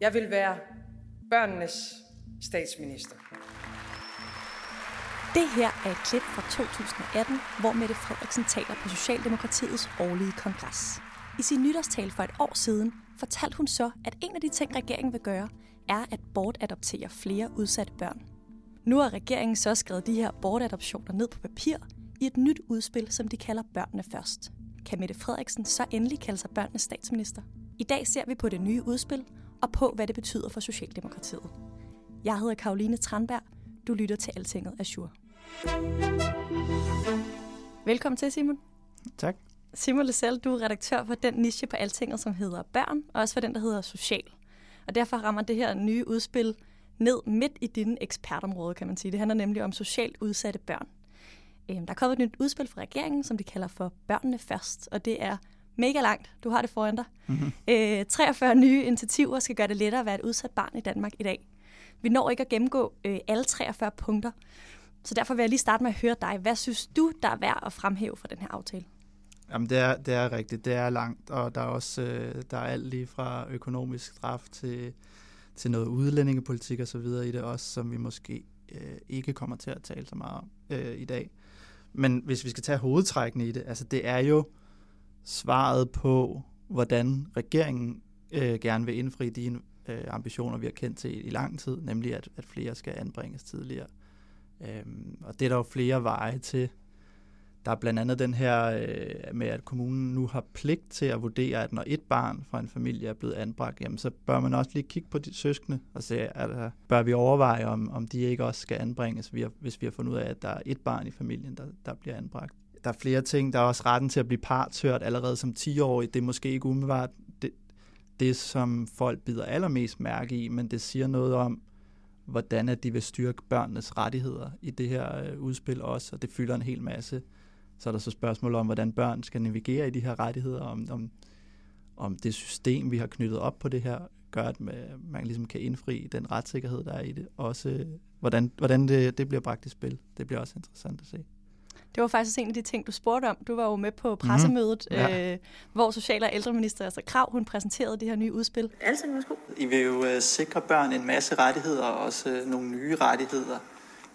Jeg vil være børnenes statsminister. Det her er et klip fra 2018, hvor Mette Frederiksen taler på Socialdemokratiets årlige kongres. I sin nytårstal for et år siden fortalte hun så, at en af de ting, regeringen vil gøre, er at bortadoptere flere udsatte børn. Nu har regeringen så skrevet de her bortadoptioner ned på papir i et nyt udspil, som de kalder Børnene Først. Kan Mette Frederiksen så endelig kalde sig børnenes statsminister? I dag ser vi på det nye udspil og på, hvad det betyder for Socialdemokratiet. Jeg hedder Karoline Tranberg. Du lytter til Altinget Azure. Velkommen til, Simon. Tak. Simon Lessel, du er redaktør for den niche på Altinget, som hedder børn, og også for den, der hedder social. Og derfor rammer det her nye udspil ned midt i dine ekspertområde, kan man sige. Det handler nemlig om socialt udsatte børn. Øhm, der er kommet et nyt udspil fra regeringen, som de kalder for Børnene Først, og det er mega langt. Du har det foran dig. Mm-hmm. Øh, 43 nye initiativer skal gøre det lettere at være et udsat barn i Danmark i dag. Vi når ikke at gennemgå øh, alle 43 punkter, så derfor vil jeg lige starte med at høre dig. Hvad synes du, der er værd at fremhæve fra den her aftale? Jamen, det er, det er rigtigt. Det er langt, og der er også øh, der er alt lige fra økonomisk straf til, til noget udlændingepolitik og så videre i det også, som vi måske øh, ikke kommer til at tale så meget om øh, i dag. Men hvis vi skal tage hovedtrækkene i det, altså det er jo svaret på, hvordan regeringen øh, gerne vil indfri de øh, ambitioner, vi har kendt til i, i lang tid, nemlig at, at flere skal anbringes tidligere. Øhm, og det er der jo flere veje til. Der er blandt andet den her øh, med, at kommunen nu har pligt til at vurdere, at når et barn fra en familie er blevet anbragt, jamen, så bør man også lige kigge på de søskende og se, at at bør vi overveje, om, om de ikke også skal anbringes, hvis vi har fundet ud af, at der er et barn i familien, der, der bliver anbragt. Der er flere ting. Der er også retten til at blive partshørt allerede som 10-årig. Det er måske ikke umiddelbart det, det, som folk bider allermest mærke i, men det siger noget om, hvordan at de vil styrke børnenes rettigheder i det her øh, udspil også, og det fylder en hel masse. Så er der så spørgsmål om, hvordan børn skal navigere i de her rettigheder, om, om, om det system, vi har knyttet op på det her, gør, at man ligesom kan indfri den retssikkerhed, der er i det. Også øh, hvordan, hvordan det, det bliver bragt i spil. Det bliver også interessant at se. Det var faktisk en af de ting, du spurgte om. Du var jo med på pressemødet, mm, ja. øh, hvor Social- og ældreminister altså Krav, hun præsenterede det her nye udspil. Alting, værsgo. I vil jo uh, sikre børn en masse rettigheder, og også uh, nogle nye rettigheder.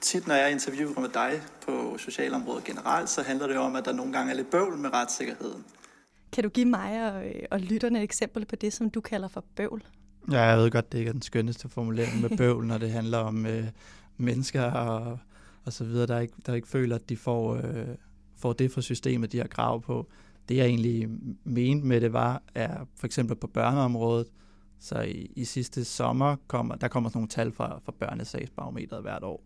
Tit, når jeg interviewer med dig på socialområdet generelt, så handler det om, at der nogle gange er lidt bøvl med retssikkerheden. Kan du give mig og, og lytterne et eksempel på det, som du kalder for bøvl? Ja, jeg ved godt, det ikke er den skønneste formulering med bøvl, når det handler om øh, mennesker og og så videre, der ikke, der ikke føler, at de får, øh, får det fra systemet, de har krav på. Det jeg egentlig mente med det var, er for eksempel på børneområdet, så i, i sidste sommer kommer, der kommer sådan nogle tal fra, fra børnesagsbarometeret hvert år,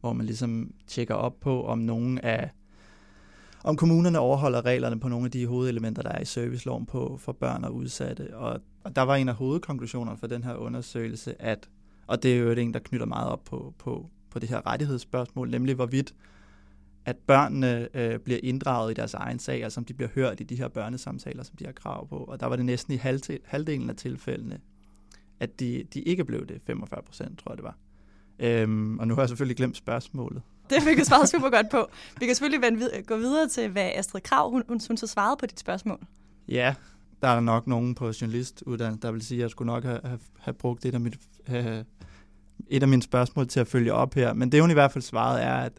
hvor man ligesom tjekker op på, om nogen af om kommunerne overholder reglerne på nogle af de hovedelementer, der er i serviceloven på, for børn og udsatte. Og, og der var en af hovedkonklusionerne for den her undersøgelse, at, og det er jo en, der knytter meget op på, på på det her rettighedsspørgsmål, nemlig hvorvidt at børnene øh, bliver inddraget i deres egen sag, altså om de bliver hørt i de her børnesamtaler, som de har krav på. Og der var det næsten i halvdel, halvdelen af tilfældene, at de, de ikke blev det, 45 procent, tror jeg det var. Øhm, og nu har jeg selvfølgelig glemt spørgsmålet. Det fik jeg svaret super godt på. Vi kan selvfølgelig vende gå videre til, hvad Astrid Krav, hun, hun, hun så svarede på dit spørgsmål. Ja, der er nok nogen på journalistuddannelsen, der vil sige, at jeg skulle nok have, have, have brugt det af mit have, et af mine spørgsmål til at følge op her. Men det hun i hvert fald svaret er, at,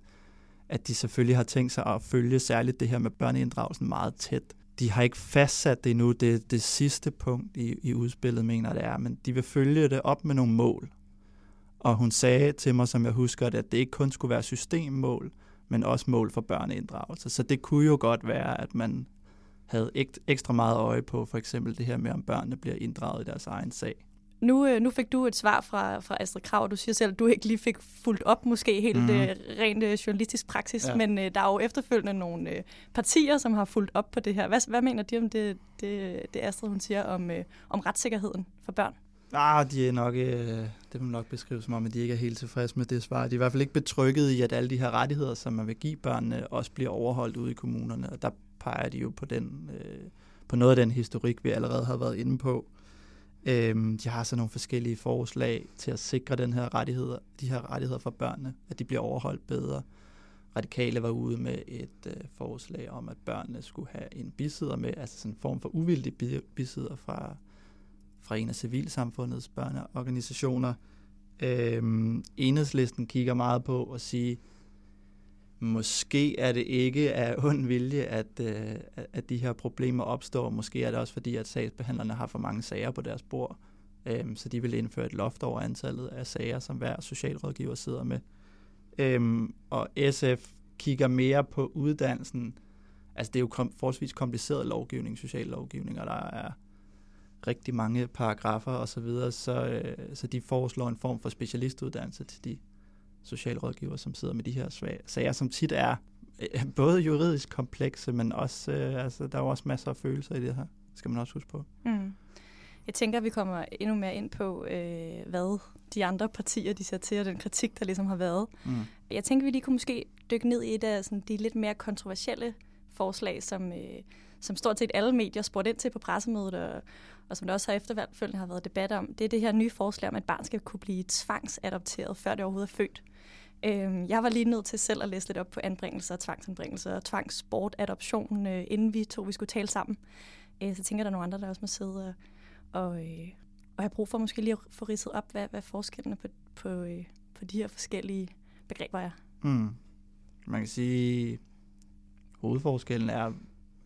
at de selvfølgelig har tænkt sig at følge særligt det her med børneinddragelsen meget tæt. De har ikke fastsat det endnu, det er det sidste punkt i, i udspillet, mener det er, men de vil følge det op med nogle mål. Og hun sagde til mig, som jeg husker det, at det ikke kun skulle være systemmål, men også mål for børneinddragelse. Så det kunne jo godt være, at man havde ekstra meget øje på for eksempel det her med, om børnene bliver inddraget i deres egen sag. Nu, øh, nu fik du et svar fra, fra Astrid Krav, og du siger selv, at du ikke lige fik fuldt op, måske helt mm. øh, rent øh, journalistisk praksis, ja. men øh, der er jo efterfølgende nogle øh, partier, som har fulgt op på det her. Hvad, hvad mener de om det, det, det Astrid hun siger om, øh, om retssikkerheden for børn? Ah, de er nok, øh, det må nok beskrive som om, at de ikke er helt tilfredse med det svar. De er i hvert fald ikke betrykket i, at alle de her rettigheder, som man vil give børnene, også bliver overholdt ude i kommunerne. Og der peger de jo på, den, øh, på noget af den historik, vi allerede har været inde på. Øhm, de har så nogle forskellige forslag til at sikre den her rettigheder, de her rettigheder for børnene, at de bliver overholdt bedre. Radikale var ude med et øh, forslag om, at børnene skulle have en bisidder med, altså sådan en form for uvildig bisidder fra, fra en af civilsamfundets børneorganisationer. Øhm, enhedslisten kigger meget på at sige, måske er det ikke af ond vilje, at, øh, at de her problemer opstår. Måske er det også fordi, at sagsbehandlerne har for mange sager på deres bord. Øhm, så de vil indføre et loft over antallet af sager, som hver socialrådgiver sidder med. Øhm, og SF kigger mere på uddannelsen. Altså det er jo kom, forholdsvis kompliceret lovgivning, social lovgivning, og der er rigtig mange paragrafer osv., så, videre, så, øh, så de foreslår en form for specialistuddannelse til de socialrådgiver, som sidder med de her sager, som tit er øh, både juridisk komplekse, men også, øh, altså, der er også masser af følelser i det her, skal man også huske på. Mm. Jeg tænker, at vi kommer endnu mere ind på, øh, hvad de andre partier de ser til, og den kritik, der ligesom har været. Mm. Jeg tænker, at vi lige kunne måske dykke ned i et af sådan, de lidt mere kontroversielle forslag, som, øh, som stort set alle medier spurgte ind til på pressemødet, og, og som der også har efterfølgende har været debat om. Det er det her nye forslag om, at barn skal kunne blive tvangsadopteret, før det overhovedet er født. Øhm, jeg var lige nødt til selv at læse lidt op på anbringelser og tvangsanbringelser og tvangssportadoption, øh, inden vi to vi skulle tale sammen. Øh, så tænker der er nogle andre, der også må sidde og, og, øh, og have brug for måske lige at få ridset op, hvad, hvad forskellene på, på, øh, på de her forskellige begreber er. Mm. Man kan sige, hovedforskellen er,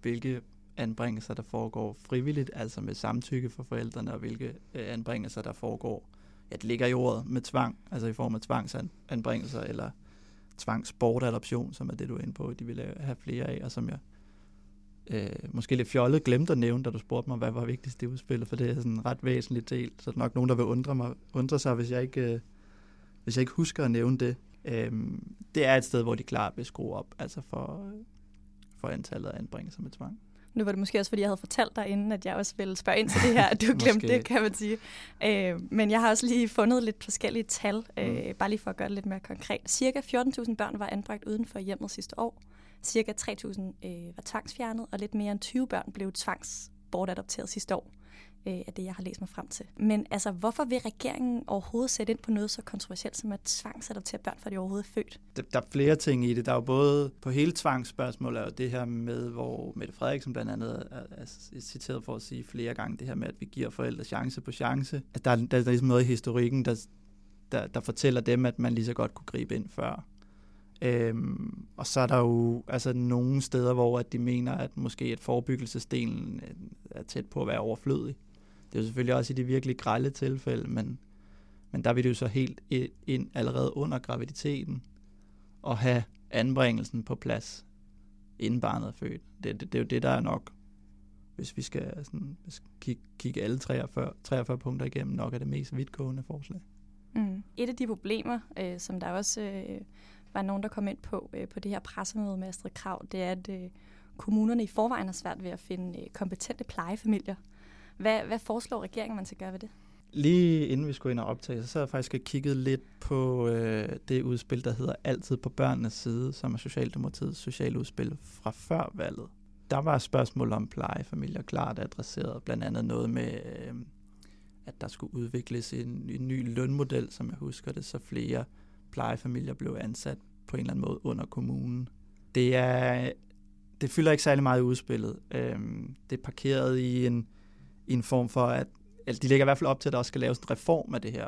hvilke anbringelser, der foregår frivilligt, altså med samtykke fra forældrene, og hvilke øh, anbringelser, der foregår ja, det ligger i ordet med tvang, altså i form af tvangsanbringelser eller tvangsbortadoption, som er det, du er inde på, de vil have flere af, og som jeg øh, måske lidt fjollet glemte at nævne, da du spurgte mig, hvad var vigtigst i udspillet, for det er sådan en ret væsentligt del, så der er nok nogen, der vil undre, mig, undre sig, hvis jeg, ikke, øh, hvis jeg ikke husker at nævne det. Øh, det er et sted, hvor de klart vil skrue op, altså for, for antallet af anbringelser med tvang. Nu var det måske også, fordi jeg havde fortalt dig inden, at jeg også ville spørge ind til det her, at du glemte det, kan man sige. Øh, men jeg har også lige fundet lidt forskellige tal, øh, mm. bare lige for at gøre det lidt mere konkret. Cirka 14.000 børn var anbragt uden for hjemmet sidste år. Cirka 3.000 øh, var tvangsfjernet, og lidt mere end 20 børn blev tvangsbortadopteret sidste år øh, af det, jeg har læst mig frem til. Men altså, hvorfor vil regeringen overhovedet sætte ind på noget så kontroversielt som at tvangsadoptere børn, for de overhovedet er født? Der, der er flere ting i det. Der er jo både på hele tvangsspørgsmålet, og det her med, hvor Mette Frederiksen blandt andet er, er citeret for at sige flere gange, det her med, at vi giver forældre chance på chance. At der, der, der er ligesom noget i historikken, der, der, der fortæller dem, at man lige så godt kunne gribe ind før. Øhm, og så er der jo altså nogle steder, hvor at de mener, at måske et forebyggelsesdelen øh, er tæt på at være overflødig. Det er jo selvfølgelig også i de virkelig grælde tilfælde, men, men der vil det jo så helt ind allerede under graviditeten og have anbringelsen på plads, inden barnet er født. Det, det, det er jo det, der er nok, hvis vi skal sådan, kigge, kigge alle 43, 43 punkter igennem, nok er det mest vidtgående forslag. Mm. Et af de problemer, øh, som der også øh, var nogen, der kom ind på øh, på det her pressemøde med Astrid Krav, det er, at øh, kommunerne i forvejen har svært ved at finde øh, kompetente plejefamilier. Hvad, hvad foreslår regeringen, man skal gøre ved det? Lige inden vi skulle ind og optage, så har jeg faktisk kigget lidt på øh, det udspil, der hedder Altid på børnenes side, som er Socialdemokratiets sociale udspil fra før valget. Der var spørgsmål om plejefamilier klart adresseret, blandt andet noget med, øh, at der skulle udvikles en, en ny lønmodel, som jeg husker det, så flere plejefamilier blev ansat på en eller anden måde under kommunen. Det er det fylder ikke særlig meget i udspillet. Øh, det er parkeret i en i en form for, at altså de lægger i hvert fald op til, at der også skal laves en reform af det her.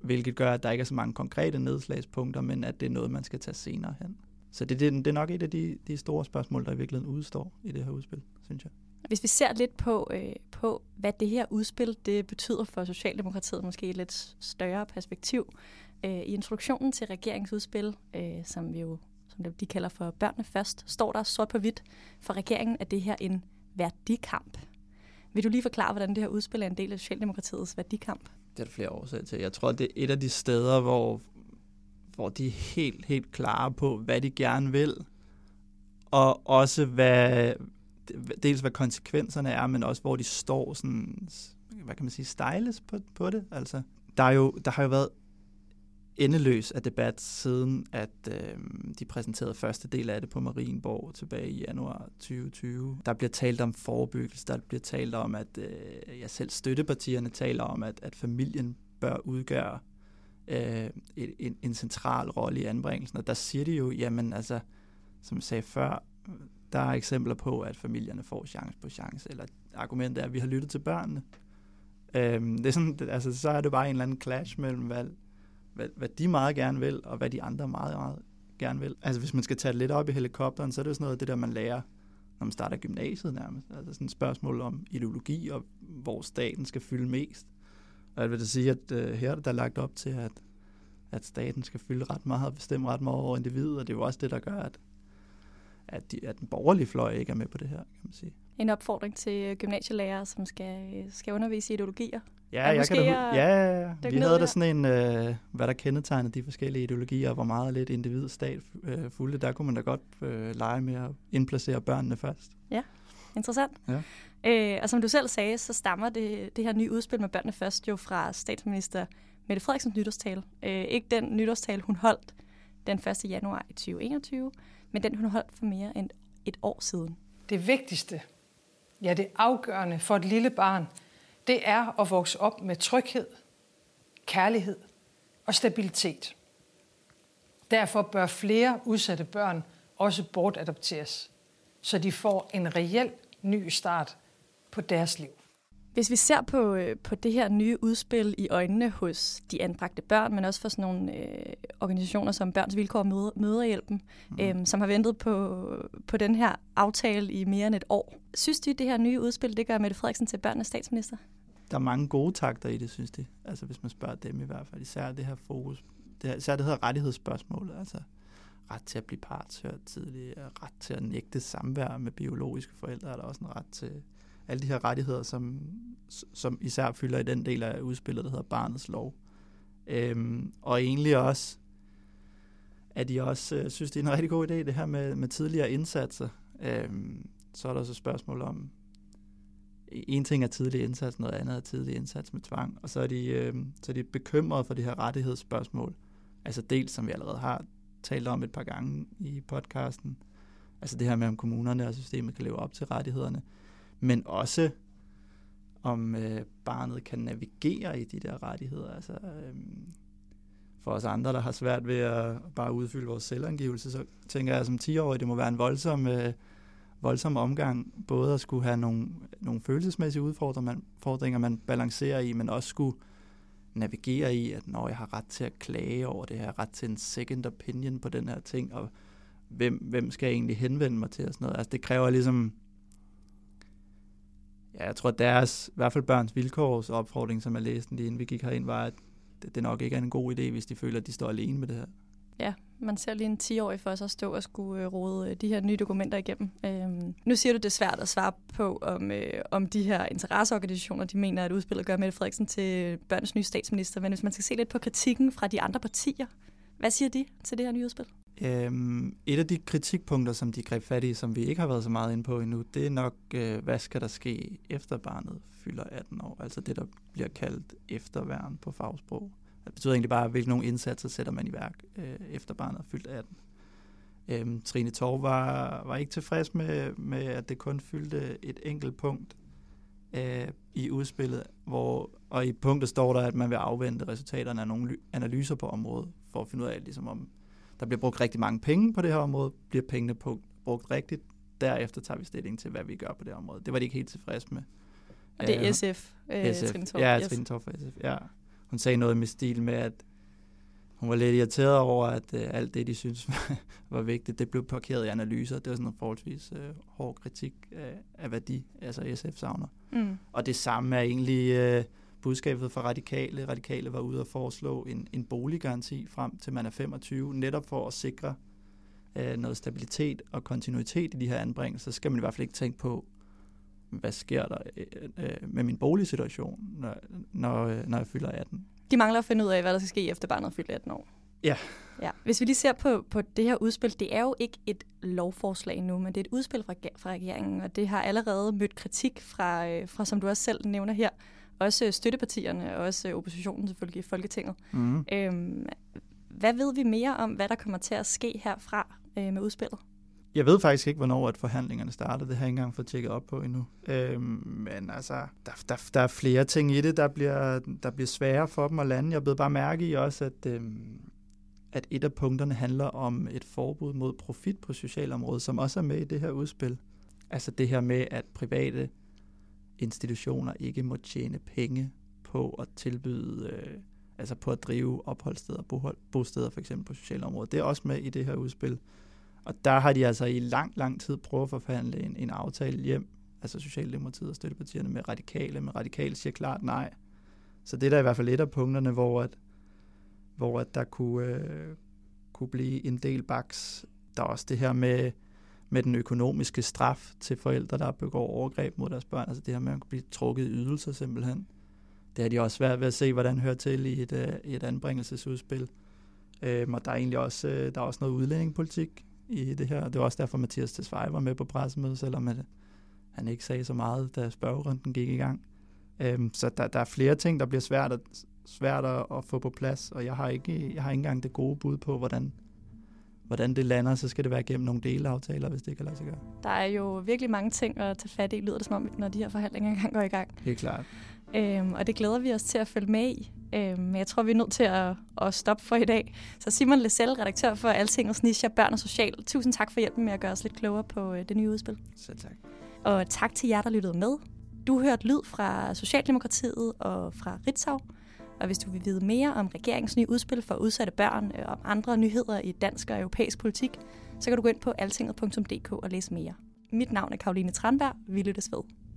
Hvilket gør, at der ikke er så mange konkrete nedslagspunkter, men at det er noget, man skal tage senere hen. Så det, det, det er nok et af de, de store spørgsmål, der i virkeligheden udstår i det her udspil, synes jeg. Hvis vi ser lidt på, øh, på hvad det her udspil det betyder for Socialdemokratiet, måske i et lidt større perspektiv. Øh, I introduktionen til regeringsudspil, øh, som vi jo som de kalder for børnene først, står der sort på hvidt for regeringen, at det her en værdikamp. Vil du lige forklare, hvordan det her udspil er en del af Socialdemokratiets værdikamp? Det er der flere årsager til. Jeg tror, det er et af de steder, hvor, hvor de er helt, helt klare på, hvad de gerne vil, og også hvad, dels hvad konsekvenserne er, men også hvor de står sådan, hvad kan man sige, styles på, på det. Altså, der, er jo, der har jo været endeløs af debat siden, at øh, de præsenterede første del af det på Marienborg tilbage i januar 2020. Der bliver talt om forebyggelse, der bliver talt om, at øh, jeg selv støttepartierne taler om, at, at familien bør udgøre øh, en, en central rolle i anbringelsen. Og der siger de jo, jamen altså, som jeg sagde før, der er eksempler på, at familierne får chance på chance, eller argumentet er, at vi har lyttet til børnene. Øhm, det er sådan, altså, så er det bare en eller anden clash mellem, hvad, hvad, hvad de meget gerne vil, og hvad de andre meget, meget gerne vil. Altså hvis man skal tage det lidt op i helikopteren, så er det jo sådan noget af det der, man lærer, når man starter gymnasiet nærmest. Altså sådan et spørgsmål om ideologi, og hvor staten skal fylde mest. Og jeg vil da sige, at uh, her er der lagt op til, at, at staten skal fylde ret meget og bestemme ret meget over individet, og det er jo også det, der gør, at, at, de, at den borgerlige fløj ikke er med på det her, kan man sige. En opfordring til gymnasielærere, som skal, skal undervise i ideologier. Ja, jeg kan da, ja, ja, vi havde da sådan en, øh, hvad der kendetegnede de forskellige ideologier, hvor meget lidt individ stat øh, fulgte. Der kunne man da godt øh, lege med at indplacere børnene først. Ja, interessant. Ja. Øh, og som du selv sagde, så stammer det, det her nye udspil med børnene først jo fra statsminister Mette Frederiksens nytårstale. Øh, ikke den nytårstale, hun holdt den 1. januar i 2021, men den, hun holdt for mere end et år siden. Det vigtigste, ja det afgørende for et lille barn, det er at vokse op med tryghed, kærlighed og stabilitet. Derfor bør flere udsatte børn også bortadopteres, så de får en reel ny start på deres liv. Hvis vi ser på, øh, på det her nye udspil i øjnene hos de anbragte børn, men også for sådan nogle øh, organisationer som Børns Vilkår og Møderhjælpen, mm. øh, som har ventet på, på den her aftale i mere end et år. Synes du, det her nye udspil, det gør Mette Frederiksen til børnenes statsminister? Der er mange gode takter i det, synes de. Altså hvis man spørger dem i hvert fald. Især det her fokus. Det her, især det hedder rettighedsspørgsmål. Altså ret til at blive partshørt tidligt, ret til at nægte samvær med biologiske forældre, er der også en ret til alle de her rettigheder, som, som især fylder i den del af udspillet, der hedder Barnets Lov. Øhm, og egentlig også, at de også øh, synes, det er en rigtig god idé, det her med, med tidligere indsatser. Øhm, så er der også spørgsmål om, en ting er tidlig indsats, noget andet er tidlig indsats med tvang. Og så er de, øh, så er de bekymrede for det her rettighedsspørgsmål. Altså dels, som vi allerede har talt om et par gange i podcasten, altså det her med, om kommunerne og systemet kan leve op til rettighederne, men også om øh, barnet kan navigere i de der rettigheder. Altså, øh, for os andre, der har svært ved at bare udfylde vores selvangivelse, så tænker jeg som 10-årig, det må være en voldsom øh, voldsom omgang, både at skulle have nogle, nogle følelsesmæssige udfordringer man, fordringer, man balancerer i, men også skulle navigere i, at når jeg har ret til at klage over det her, ret til en second opinion på den her ting, og hvem, hvem skal jeg egentlig henvende mig til og sådan noget. Altså det kræver ligesom, ja, jeg tror deres, i hvert fald børns vilkårs opfordring, som jeg læste lige inden vi gik herind, var, at det, det nok ikke er en god idé, hvis de føler, at de står alene med det her. Ja, man ser lige en 10-årig for sig at stå og skulle øh, rode øh, de her nye dokumenter igennem. Øhm, nu siger du, det er svært at svare på, om, øh, om de her interesseorganisationer, de mener, at udspillet gør Mette Frederiksen til børnens nye statsminister. Men hvis man skal se lidt på kritikken fra de andre partier, hvad siger de til det her nye udspil? Øhm, et af de kritikpunkter, som de greb fat i, som vi ikke har været så meget inde på endnu, det er nok, øh, hvad skal der ske efter barnet fylder 18 år? Altså det, der bliver kaldt efterværn på fagsprog. Det betyder egentlig bare, hvilke nogle indsatser sætter man i værk, øh, efter barnet er fyldt 18. Øhm, Trine Torv var, var ikke tilfreds med, med, at det kun fyldte et enkelt punkt øh, i udspillet, hvor, og i punktet står der, at man vil afvente resultaterne af nogle analyser på området, for at finde ud af, ligesom om der bliver brugt rigtig mange penge på det her område, bliver pengene på, brugt rigtigt, derefter tager vi stilling til, hvad vi gør på det område. Det var de ikke helt tilfreds med. Og det er SF, øh, SF. Trine Torv. Ja, Trine Torv for SF, ja hun sagde noget med stil med, at hun var lidt irriteret over, at uh, alt det, de synes var vigtigt, det blev parkeret i analyser. Det var sådan en forholdsvis uh, hård kritik af, af, hvad de, altså SF, savner. Mm. Og det samme er egentlig uh, budskabet fra Radikale. Radikale var ude og foreslå en, en boliggaranti frem til man er 25, netop for at sikre uh, noget stabilitet og kontinuitet i de her anbringelser. Så skal man i hvert fald ikke tænke på, hvad sker der øh, øh, med min boligsituation, når, når, øh, når jeg fylder 18. De mangler at finde ud af, hvad der skal ske efter barnet fylder 18 år. Ja. ja. Hvis vi lige ser på, på det her udspil, det er jo ikke et lovforslag nu, men det er et udspil fra, fra regeringen, og det har allerede mødt kritik fra, øh, fra, som du også selv nævner her, også støttepartierne og også oppositionen selvfølgelig i Folketinget. Mm. Øhm, hvad ved vi mere om, hvad der kommer til at ske herfra øh, med udspillet? Jeg ved faktisk ikke, hvornår at forhandlingerne startede. Det har jeg ikke engang fået tjekket op på endnu. Øhm, men altså, der, der, der er flere ting i det, der bliver, der bliver sværere for dem at lande. Jeg blev bare mærke i også, at, øhm, at et af punkterne handler om et forbud mod profit på socialområdet, som også er med i det her udspil. Altså det her med, at private institutioner ikke må tjene penge på at tilbyde, øh, altså på at drive opholdssteder, bosteder for eksempel på socialområdet. Det er også med i det her udspil. Og der har de altså i lang, lang tid prøvet at forhandle en, en aftale hjem, altså Socialdemokratiet og støttepartierne med radikale, men radikale siger klart nej. Så det er der i hvert fald et af punkterne, hvor, at, hvor at der kunne, øh, kunne blive en del baks. Der er også det her med, med den økonomiske straf til forældre, der begår overgreb mod deres børn. Altså det her med at blive trukket i ydelser simpelthen. Det har de også svært ved at se, hvordan hører til i et, øh, et anbringelsesudspil. Øhm, og der er egentlig også, øh, der er også noget udlændingepolitik i det her. Det var også derfor, Mathias Tesfaye var med på pressemødet, selvom at han ikke sagde så meget, da spørgerunden gik i gang. Øhm, så der, der er flere ting, der bliver svært at, svært at få på plads, og jeg har ikke, jeg har ikke engang det gode bud på, hvordan, hvordan det lander, så skal det være gennem nogle deleaftaler, hvis det kan lade sig gøre. Der er jo virkelig mange ting at tage fat i, lyder det som om, når de her forhandlinger engang går i gang. Helt klart. Øhm, og det glæder vi os til at følge med i. Øhm, men jeg tror, vi er nødt til at, at stoppe for i dag. Så Simon Lessel, redaktør for Altingets Nisha Børn og Social. Tusind tak for hjælpen med at gøre os lidt klogere på øh, det nye udspil. Selv tak. Og tak til jer, der lyttede med. Du hørte lyd fra Socialdemokratiet og fra Ritzau. Og hvis du vil vide mere om regeringens nye udspil for udsatte børn og om andre nyheder i dansk og europæisk politik, så kan du gå ind på altinget.dk og læse mere. Mit navn er Karoline Tranberg. Vi lyttes ved.